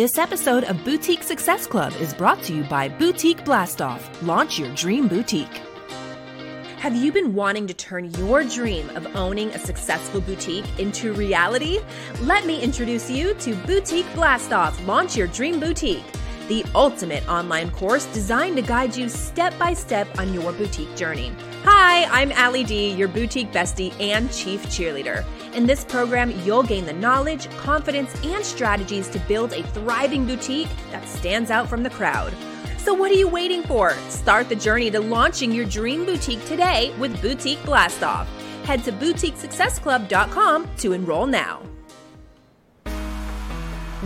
This episode of Boutique Success Club is brought to you by Boutique Blastoff. Launch your dream boutique. Have you been wanting to turn your dream of owning a successful boutique into reality? Let me introduce you to Boutique Blastoff Launch Your Dream Boutique, the ultimate online course designed to guide you step by step on your boutique journey. Hi, I'm Ali Dee, your boutique bestie and chief cheerleader. In this program, you'll gain the knowledge, confidence, and strategies to build a thriving boutique that stands out from the crowd. So, what are you waiting for? Start the journey to launching your dream boutique today with Boutique Blastoff. Head to boutiquesuccessclub.com to enroll now.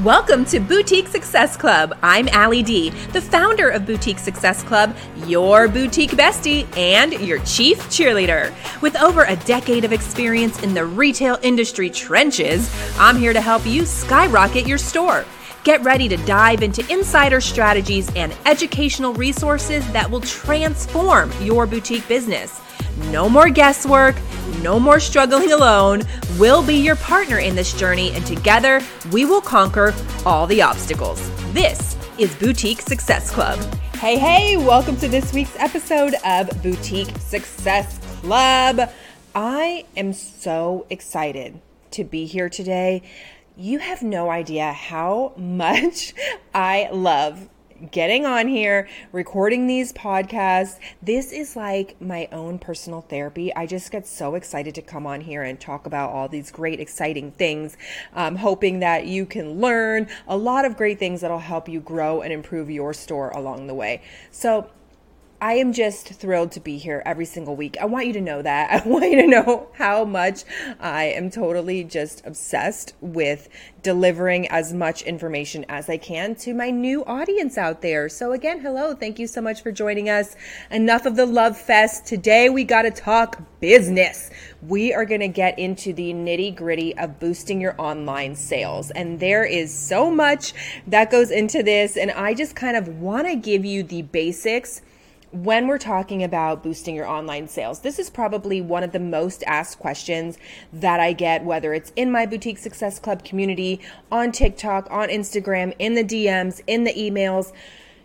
Welcome to Boutique Success Club. I'm Ali Dee, the founder of Boutique Success Club, your boutique bestie, and your chief cheerleader. With over a decade of experience in the retail industry trenches, I'm here to help you skyrocket your store. Get ready to dive into insider strategies and educational resources that will transform your boutique business. No more guesswork, no more struggling alone. We'll be your partner in this journey, and together we will conquer all the obstacles. This is Boutique Success Club. Hey, hey, welcome to this week's episode of Boutique Success Club. I am so excited to be here today. You have no idea how much I love getting on here, recording these podcasts. This is like my own personal therapy. I just get so excited to come on here and talk about all these great, exciting things, hoping that you can learn a lot of great things that'll help you grow and improve your store along the way. So, I am just thrilled to be here every single week. I want you to know that. I want you to know how much I am totally just obsessed with delivering as much information as I can to my new audience out there. So, again, hello. Thank you so much for joining us. Enough of the love fest. Today, we got to talk business. We are going to get into the nitty gritty of boosting your online sales. And there is so much that goes into this. And I just kind of want to give you the basics when we're talking about boosting your online sales, this is probably one of the most asked questions that I get, whether it's in my Boutique Success Club community, on TikTok, on Instagram, in the DMs, in the emails.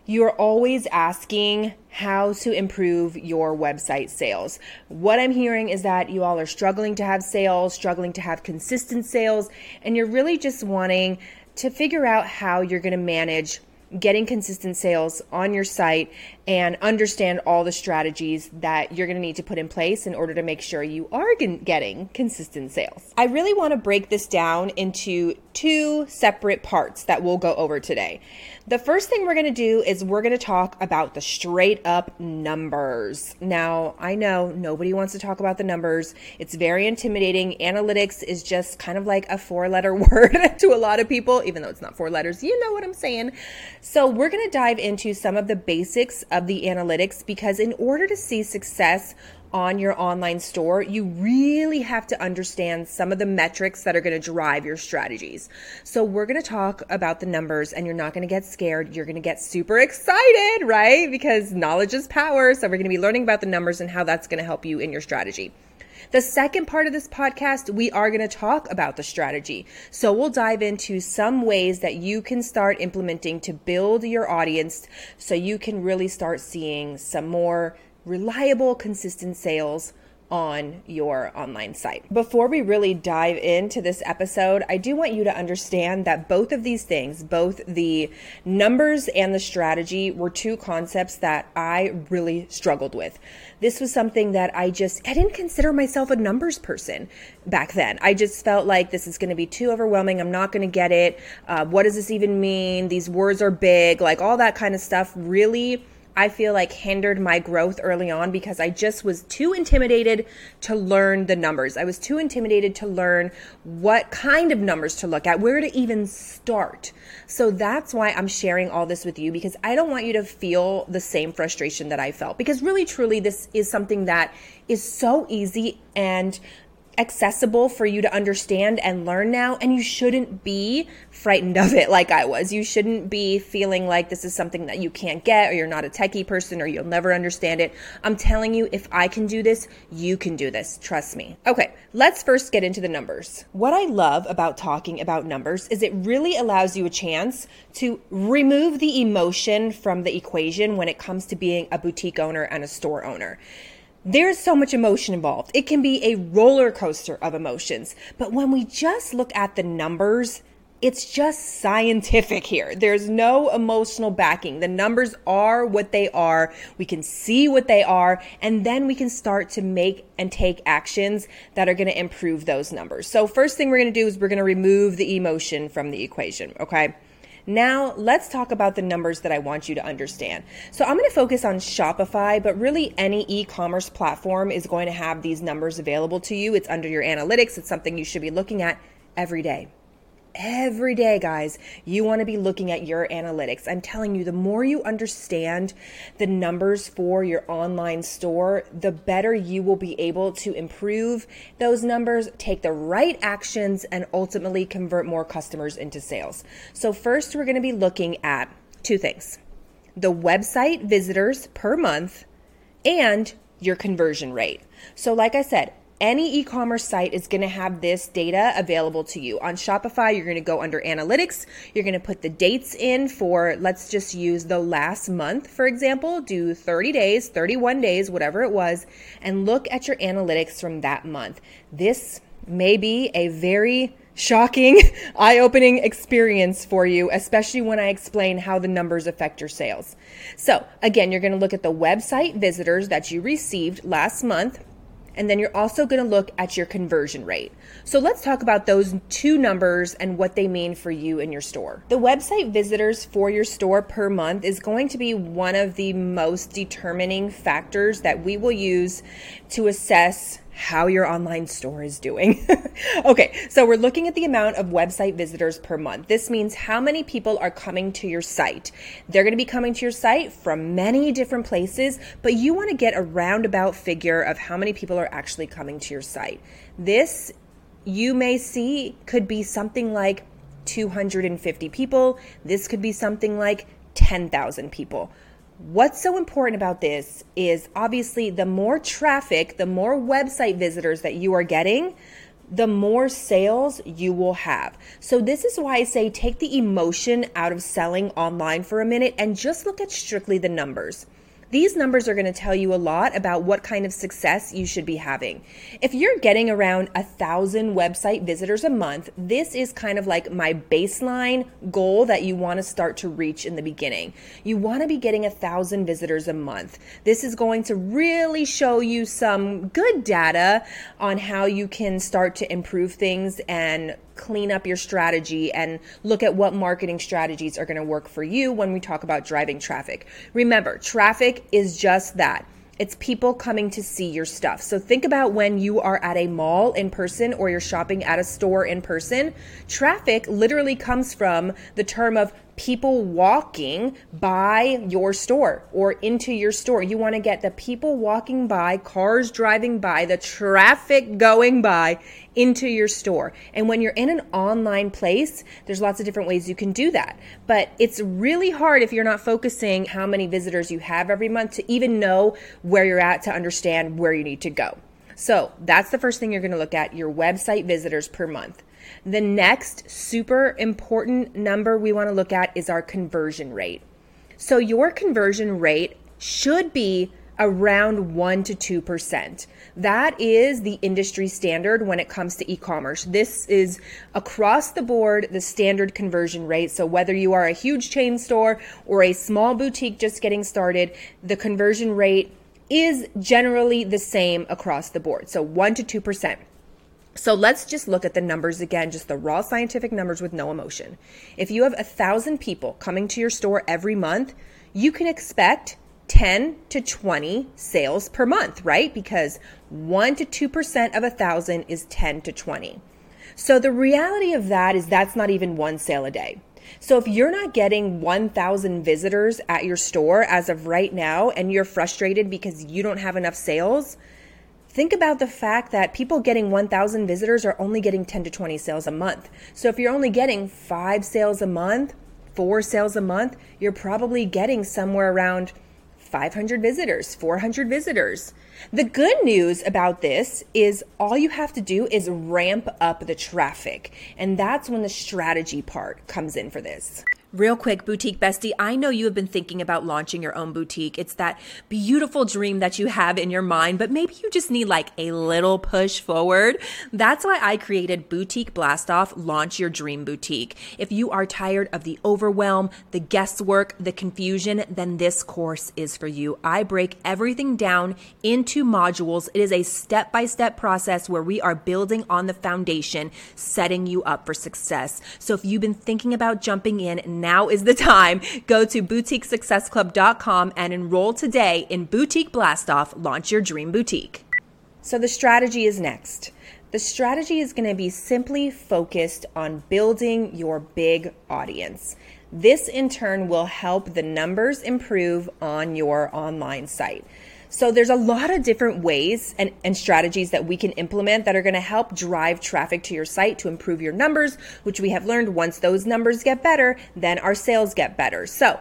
You're always asking how to improve your website sales. What I'm hearing is that you all are struggling to have sales, struggling to have consistent sales, and you're really just wanting to figure out how you're going to manage getting consistent sales on your site and understand all the strategies that you're going to need to put in place in order to make sure you are getting consistent sales. I really want to break this down into two separate parts that we'll go over today. The first thing we're going to do is we're going to talk about the straight up numbers. Now, I know nobody wants to talk about the numbers. It's very intimidating. Analytics is just kind of like a four letter word to a lot of people, even though it's not four letters. You know what I'm saying. So, we're going to dive into some of the basics the analytics because in order to see success on your online store, you really have to understand some of the metrics that are going to drive your strategies. So, we're going to talk about the numbers, and you're not going to get scared. You're going to get super excited, right? Because knowledge is power. So, we're going to be learning about the numbers and how that's going to help you in your strategy. The second part of this podcast, we are going to talk about the strategy. So we'll dive into some ways that you can start implementing to build your audience so you can really start seeing some more reliable, consistent sales on your online site. Before we really dive into this episode, I do want you to understand that both of these things, both the numbers and the strategy, were two concepts that I really struggled with. This was something that I just, I didn't consider myself a numbers person back then. I just felt like this is going to be too overwhelming. I'm not going to get it. Uh, what does this even mean? These words are big, like all that kind of stuff really I feel like hindered my growth early on because I just was too intimidated to learn the numbers. I was too intimidated to learn what kind of numbers to look at, where to even start. So that's why I'm sharing all this with you because I don't want you to feel the same frustration that I felt because really truly this is something that is so easy and accessible for you to understand and learn now, and you shouldn't be frightened of it like I was. You shouldn't be feeling like this is something that you can't get, or you're not a techie person, or you'll never understand it. I'm telling you, if I can do this, you can do this. Trust me. Okay, let's first get into the numbers. What I love about talking about numbers is it really allows you a chance to remove the emotion from the equation when it comes to being a boutique owner and a store owner. There's so much emotion involved. It can be a roller coaster of emotions. But when we just look at the numbers, it's just scientific here. There's no emotional backing. The numbers are what they are. We can see what they are, and then we can start to make and take actions that are going to improve those numbers. So, first thing we're going to do is we're going to remove the emotion from the equation, okay? Now, let's talk about the numbers that I want you to understand. So, I'm going to focus on Shopify, but really any e commerce platform is going to have these numbers available to you. It's under your analytics, it's something you should be looking at every day every day, guys, you want to be looking at your analytics. I'm telling you, the more you understand the numbers for your online store, the better you will be able to improve those numbers, take the right actions, and ultimately convert more customers into sales. So, first, we're going to be looking at two things the website visitors per month and your conversion rate. So, like I said, any e commerce site is going to have this data available to you. On Shopify, you're going to go under analytics. You're going to put the dates in for, let's just use the last month, for example, do 30 days, 31 days, whatever it was, and look at your analytics from that month. This may be a very shocking, eye opening experience for you, especially when I explain how the numbers affect your sales. So, again, you're going to look at the website visitors that you received last month and then you're also going to look at your conversion rate. So let's talk about those two numbers and what they mean for you and your store. The website visitors for your store per month is going to be one of the most determining factors that we will use to assess how your online store is doing. okay, so we're looking at the amount of website visitors per month. This means how many people are coming to your site. They're going to be coming to your site from many different places, but you want to get a roundabout figure of how many people are actually coming to your site. This you may see could be something like 250 people. This could be something like 10,000 people. What's so important about this is obviously the more traffic, the more website visitors that you are getting, the more sales you will have. So, this is why I say take the emotion out of selling online for a minute and just look at strictly the numbers. These numbers are going to tell you a lot about what kind of success you should be having. If you're getting around a thousand website visitors a month, this is kind of like my baseline goal that you want to start to reach in the beginning. You want to be getting a thousand visitors a month. This is going to really show you some good data on how you can start to improve things and clean up your strategy and look at what marketing strategies are going to work for you when we talk about driving traffic. Remember, traffic is just that. It's people coming to see your stuff. So think about when you are at a mall in person or you're shopping at a store in person. Traffic literally comes from the term of people walking by your store or into your store. You want to get the people walking by, cars driving by, the traffic going by into your store. And when you're in an online place, there's lots of different ways you can do that. But it's really hard if you're not focusing how many visitors you have every month to even know where you're at to understand where you need to go. So that's the first thing you're going to look at your website visitors per month. The next super important number we want to look at is our conversion rate. So, your conversion rate should be around 1 to 2%. That is the industry standard when it comes to e commerce. This is across the board the standard conversion rate. So, whether you are a huge chain store or a small boutique just getting started, the conversion rate is generally the same across the board. So, 1 to 2%. So let's just look at the numbers again, just the raw scientific numbers with no emotion. If you have a thousand people coming to your store every month, you can expect 10 to 20 sales per month, right? Because 1 to 2% of a thousand is 10 to 20. So the reality of that is that's not even one sale a day. So if you're not getting 1,000 visitors at your store as of right now and you're frustrated because you don't have enough sales, think about the fact that people getting 1,000 visitors are only getting 10 to 20 sales a month. So if you're only getting five sales a month, four sales a month, you're probably getting somewhere around 500 visitors, 400 visitors. The good news about this is all you have to do is ramp up the traffic. And that's when the strategy part comes in for this. Real quick, boutique bestie, I know you have been thinking about launching your own boutique. It's that beautiful dream that you have in your mind, but maybe you just need like a little push forward. That's why I created Boutique Blast Off Launch Your Dream Boutique. If you are tired of the overwhelm, the guesswork, the confusion, then this course is for you. I break everything down into modules. It is a step by step process where we are building on the foundation, setting you up for success. So if you've been thinking about jumping in, now is the time. Go to boutiquesuccessclub.com and enroll today in Boutique Blastoff. Launch your dream boutique. So the strategy is next. The strategy is going to be simply focused on building your big audience. This in turn will help the numbers improve on your online site. So there's a lot of different ways and, and strategies that we can implement that are going to help drive traffic to your site to improve your numbers, which we have learned once those numbers get better, then our sales get better. So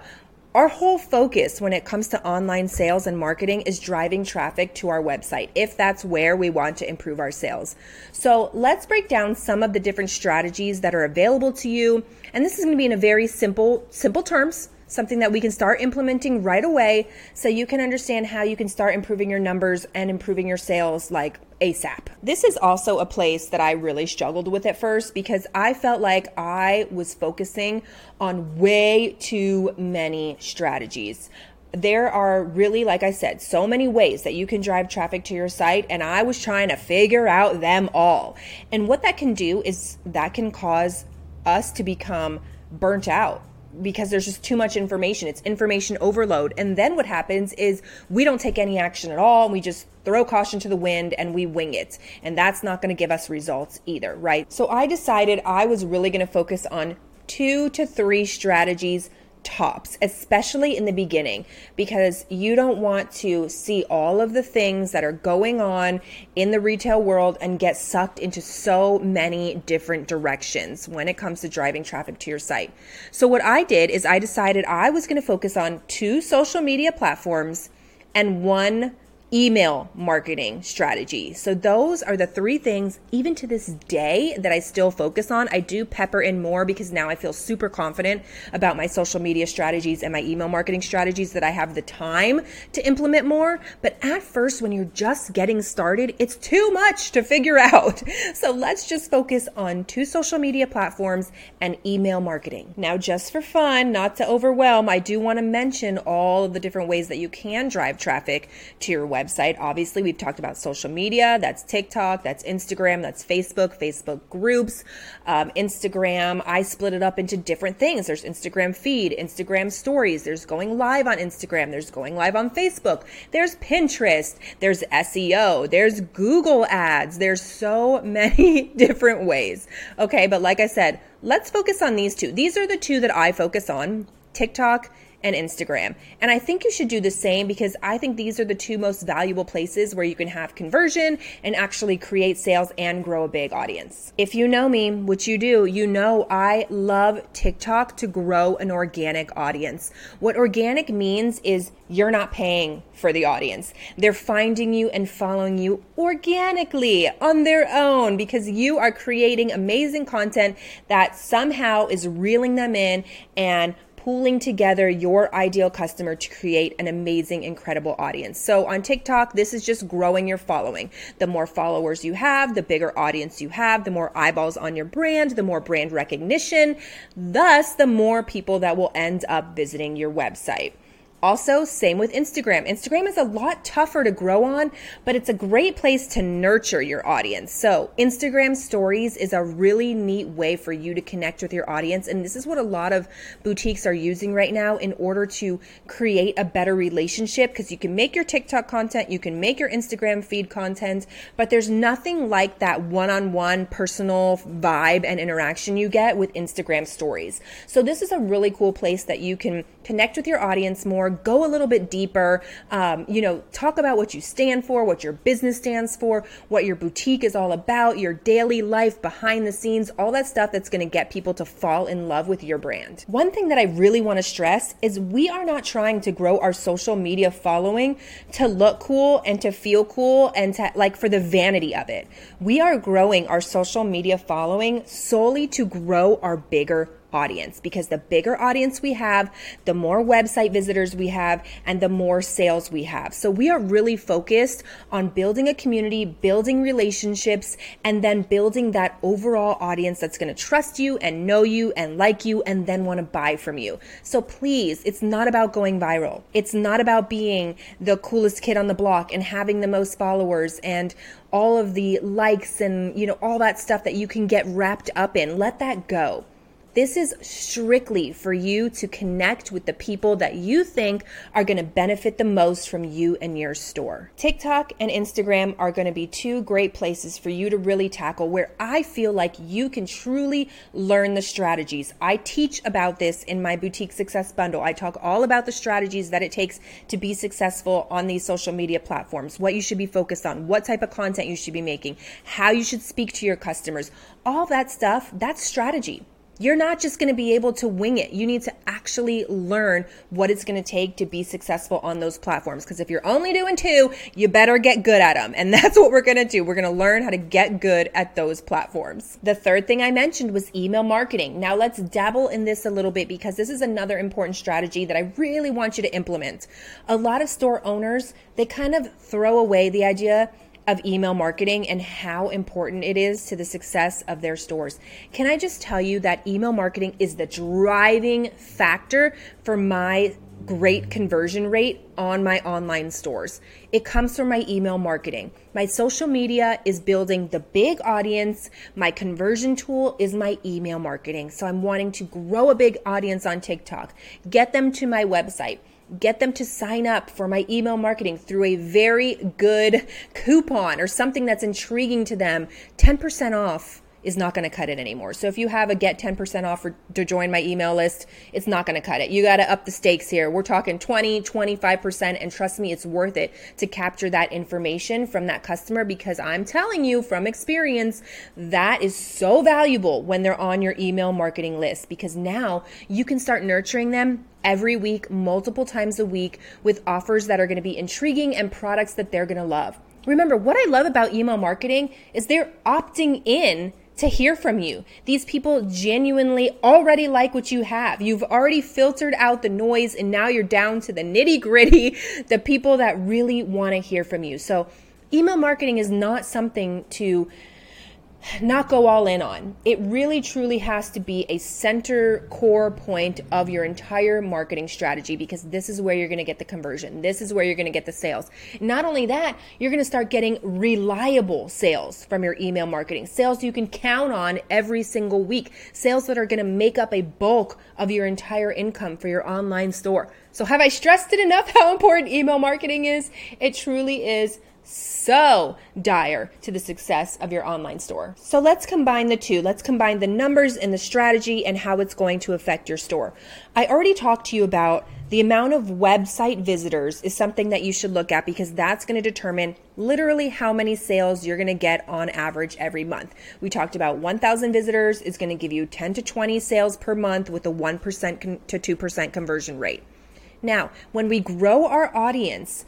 our whole focus when it comes to online sales and marketing is driving traffic to our website if that's where we want to improve our sales. So let's break down some of the different strategies that are available to you. And this is going to be in a very simple, simple terms something that we can start implementing right away so you can understand how you can start improving your numbers and improving your sales like ASAP. This is also a place that I really struggled with at first because I felt like I was focusing on way too many strategies there are really, like I said, so many ways that you can drive traffic to your site, and I was trying to figure out them all. And what that can do is that can cause us to become burnt out because there's just too much information. It's information overload. And then what happens is we don't take any action at all. and We just throw caution to the wind and we wing it. And that's not going to give us results either, right? So I decided I was really going to focus on two to three strategies tops, especially in the beginning, because you don't want to see all of the things that are going on in the retail world and get sucked into so many different directions when it comes to driving traffic to your site. So, what I did is I decided I was going to focus on two social media platforms and one email marketing strategy. So those are the three things even to this day that I still focus on. I do pepper in more because now I feel super confident about my social media strategies and my email marketing strategies that I have the time to implement more. But at first when you're just getting started, it's too much to figure out. So let's just focus on two social media platforms and email marketing. Now just for fun, not to overwhelm, I do want to mention all of the different ways that you can drive traffic to your website website. Obviously, we've talked about social media. That's TikTok, that's Instagram, that's Facebook, Facebook groups, um, Instagram. I split it up into different things. There's Instagram feed, Instagram stories. There's going live on Instagram. There's going live on Facebook. There's Pinterest. There's SEO. There's Google ads. There's so many different ways. Okay. But like I said, let's focus on these two. These are the two that I focus on TikTok and Instagram. And I think you should do the same because I think these are the two most valuable places where you can have conversion and actually create sales and grow a big audience. If you know me, which you do, you know I love TikTok to grow an organic audience. What organic means is you're not paying for the audience. They're finding you and following you organically on their own because you are creating amazing content that somehow is reeling them in and pooling together your ideal customer to create an amazing, incredible audience. So on TikTok, this is just growing your following. The more followers you have, the bigger audience you have, the more eyeballs on your brand, the more brand recognition, thus, the more people that will end up visiting your website. Also, same with Instagram. Instagram is a lot tougher to grow on, but it's a great place to nurture your audience. So, Instagram stories is a really neat way for you to connect with your audience. And this is what a lot of boutiques are using right now in order to create a better relationship because you can make your TikTok content, you can make your Instagram feed content, but there's nothing like that one on one personal vibe and interaction you get with Instagram stories. So, this is a really cool place that you can connect with your audience more more, go a little bit deeper, um, you know, talk about what you stand for, what your business stands for, what your boutique is all about, your daily life behind the scenes, all that stuff that's going to get people to fall in love with your brand. One thing that I really want to stress is we are not trying to grow our social media following to look cool and to feel cool and to like for the vanity of it. We are growing our social media following solely to grow our bigger audience because the bigger audience we have, the more website visitors we have, and the more sales we have. So we are really focused on building a community, building relationships, and then building that overall audience that's going to trust you and know you and like you and then want to buy from you. So please, it's not about going viral. It's not about being the coolest kid on the block and having the most followers and all of the likes and, you know, all that stuff that you can get wrapped up in. Let that go. This is strictly for you to connect with the people that you think are going to benefit the most from you and your store. TikTok and Instagram are going to be two great places for you to really tackle where I feel like you can truly learn the strategies. I teach about this in my boutique success bundle. I talk all about the strategies that it takes to be successful on these social media platforms, what you should be focused on, what type of content you should be making, how you should speak to your customers. All that stuff, that's strategy. You're not just going to be able to wing it. You need to actually learn what it's going to take to be successful on those platforms. Because if you're only doing two, you better get good at them. And that's what we're going to do. We're going to learn how to get good at those platforms. The third thing I mentioned was email marketing. Now let's dabble in this a little bit because this is another important strategy that I really want you to implement. A lot of store owners, they kind of throw away the idea of email marketing and how important it is to the success of their stores. Can I just tell you that email marketing is the driving factor for my great conversion rate on my online stores. It comes from my email marketing. My social media is building the big audience. My conversion tool is my email marketing. So I'm wanting to grow a big audience on TikTok, get them to my website get them to sign up for my email marketing through a very good coupon or something that's intriguing to them 10% off is not going to cut it anymore. So if you have a get 10% off to join my email list, it's not going to cut it. You got to up the stakes here. We're talking 20, 25%. And trust me, it's worth it to capture that information from that customer because I'm telling you from experience, that is so valuable when they're on your email marketing list because now you can start nurturing them every week, multiple times a week with offers that are going to be intriguing and products that they're going to love. Remember, what I love about email marketing is they're opting in to hear from you. These people genuinely already like what you have. You've already filtered out the noise and now you're down to the nitty gritty, the people that really want to hear from you. So, email marketing is not something to not go all in on. It really truly has to be a center core point of your entire marketing strategy because this is where you're going to get the conversion. This is where you're going to get the sales. Not only that, you're going to start getting reliable sales from your email marketing. Sales you can count on every single week. Sales that are going to make up a bulk of your entire income for your online store. So have I stressed it enough how important email marketing is? It truly is so dire to the success of your online store. So let's combine the two. Let's combine the numbers and the strategy and how it's going to affect your store. I already talked to you about the amount of website visitors is something that you should look at because that's going to determine literally how many sales you're going to get on average every month. We talked about 1,000 visitors is going to give you 10 to 20 sales per month with a 1% to 2% conversion rate. Now, when we grow our audience,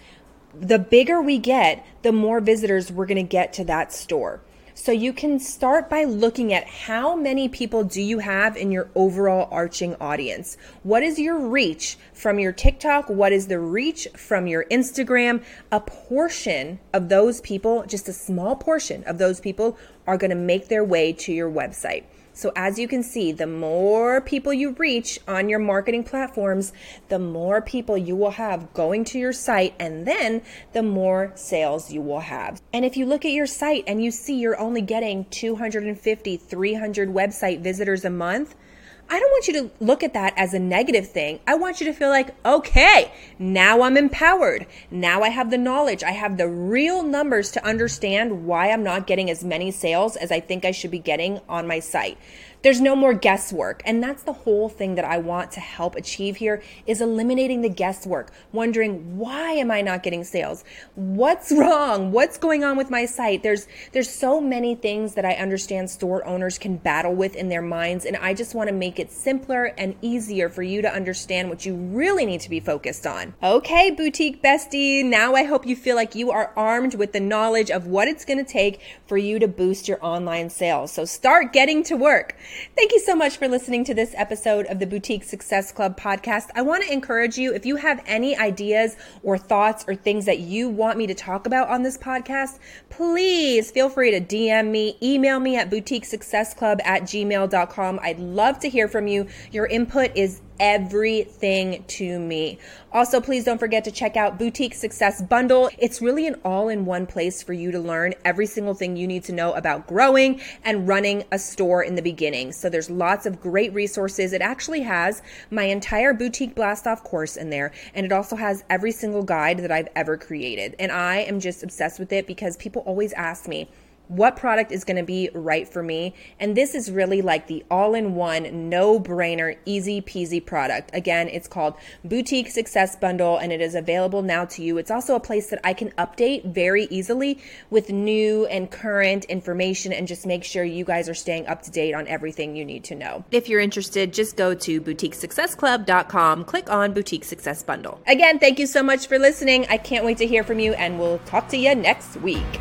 the bigger we get, the more visitors we're going to get to that store. So you can start by looking at how many people do you have in your overall arching audience? What is your reach from your TikTok? What is the reach from your Instagram? A portion of those people, just a small portion of those people are going to make their way to your website. So, as you can see, the more people you reach on your marketing platforms, the more people you will have going to your site, and then the more sales you will have. And if you look at your site and you see you're only getting 250, 300 website visitors a month, I don't want you to look at that as a negative thing. I want you to feel like, okay, now I'm empowered. Now I have the knowledge. I have the real numbers to understand why I'm not getting as many sales as I think I should be getting on my site. There's no more guesswork. And that's the whole thing that I want to help achieve here is eliminating the guesswork, wondering why am I not getting sales? What's wrong? What's going on with my site? There's there's so many things that I understand store owners can battle with in their minds and I just want to make it simpler and easier for you to understand what you really need to be focused on. Okay, boutique bestie, now I hope you feel like you are armed with the knowledge of what it's going to take for you to boost your online sales. So start getting to work. Thank you so much for listening to this episode of the Boutique Success Club podcast. I want to encourage you if you have any ideas or thoughts or things that you want me to talk about on this podcast, please feel free to DM me, email me at boutiquesuccessclub at gmail.com. I'd love to hear from you. Your input is everything to me. Also, please don't forget to check out Boutique Success Bundle. It's really an all in one place for you to learn every single thing you need to know about growing and running a store in the beginning. So there's lots of great resources. It actually has my entire Boutique Blast Off course in there, and it also has every single guide that I've ever created. And I am just obsessed with it because people always ask me, what product is going to be right for me. And this is really like the all in one, no brainer, easy peasy product. Again, it's called Boutique Success Bundle and it is available now to you. It's also a place that I can update very easily with new and current information and just make sure you guys are staying up to date on everything you need to know. If you're interested, just go to boutiquesuccessclub.com, click on Boutique Success Bundle. Again, thank you so much for listening. I can't wait to hear from you and we'll talk to you next week.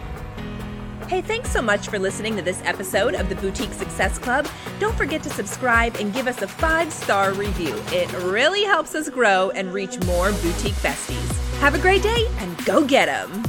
Hey, thanks so much for listening to this episode of the Boutique Success Club. Don't forget to subscribe and give us a five star review. It really helps us grow and reach more boutique besties. Have a great day and go get them!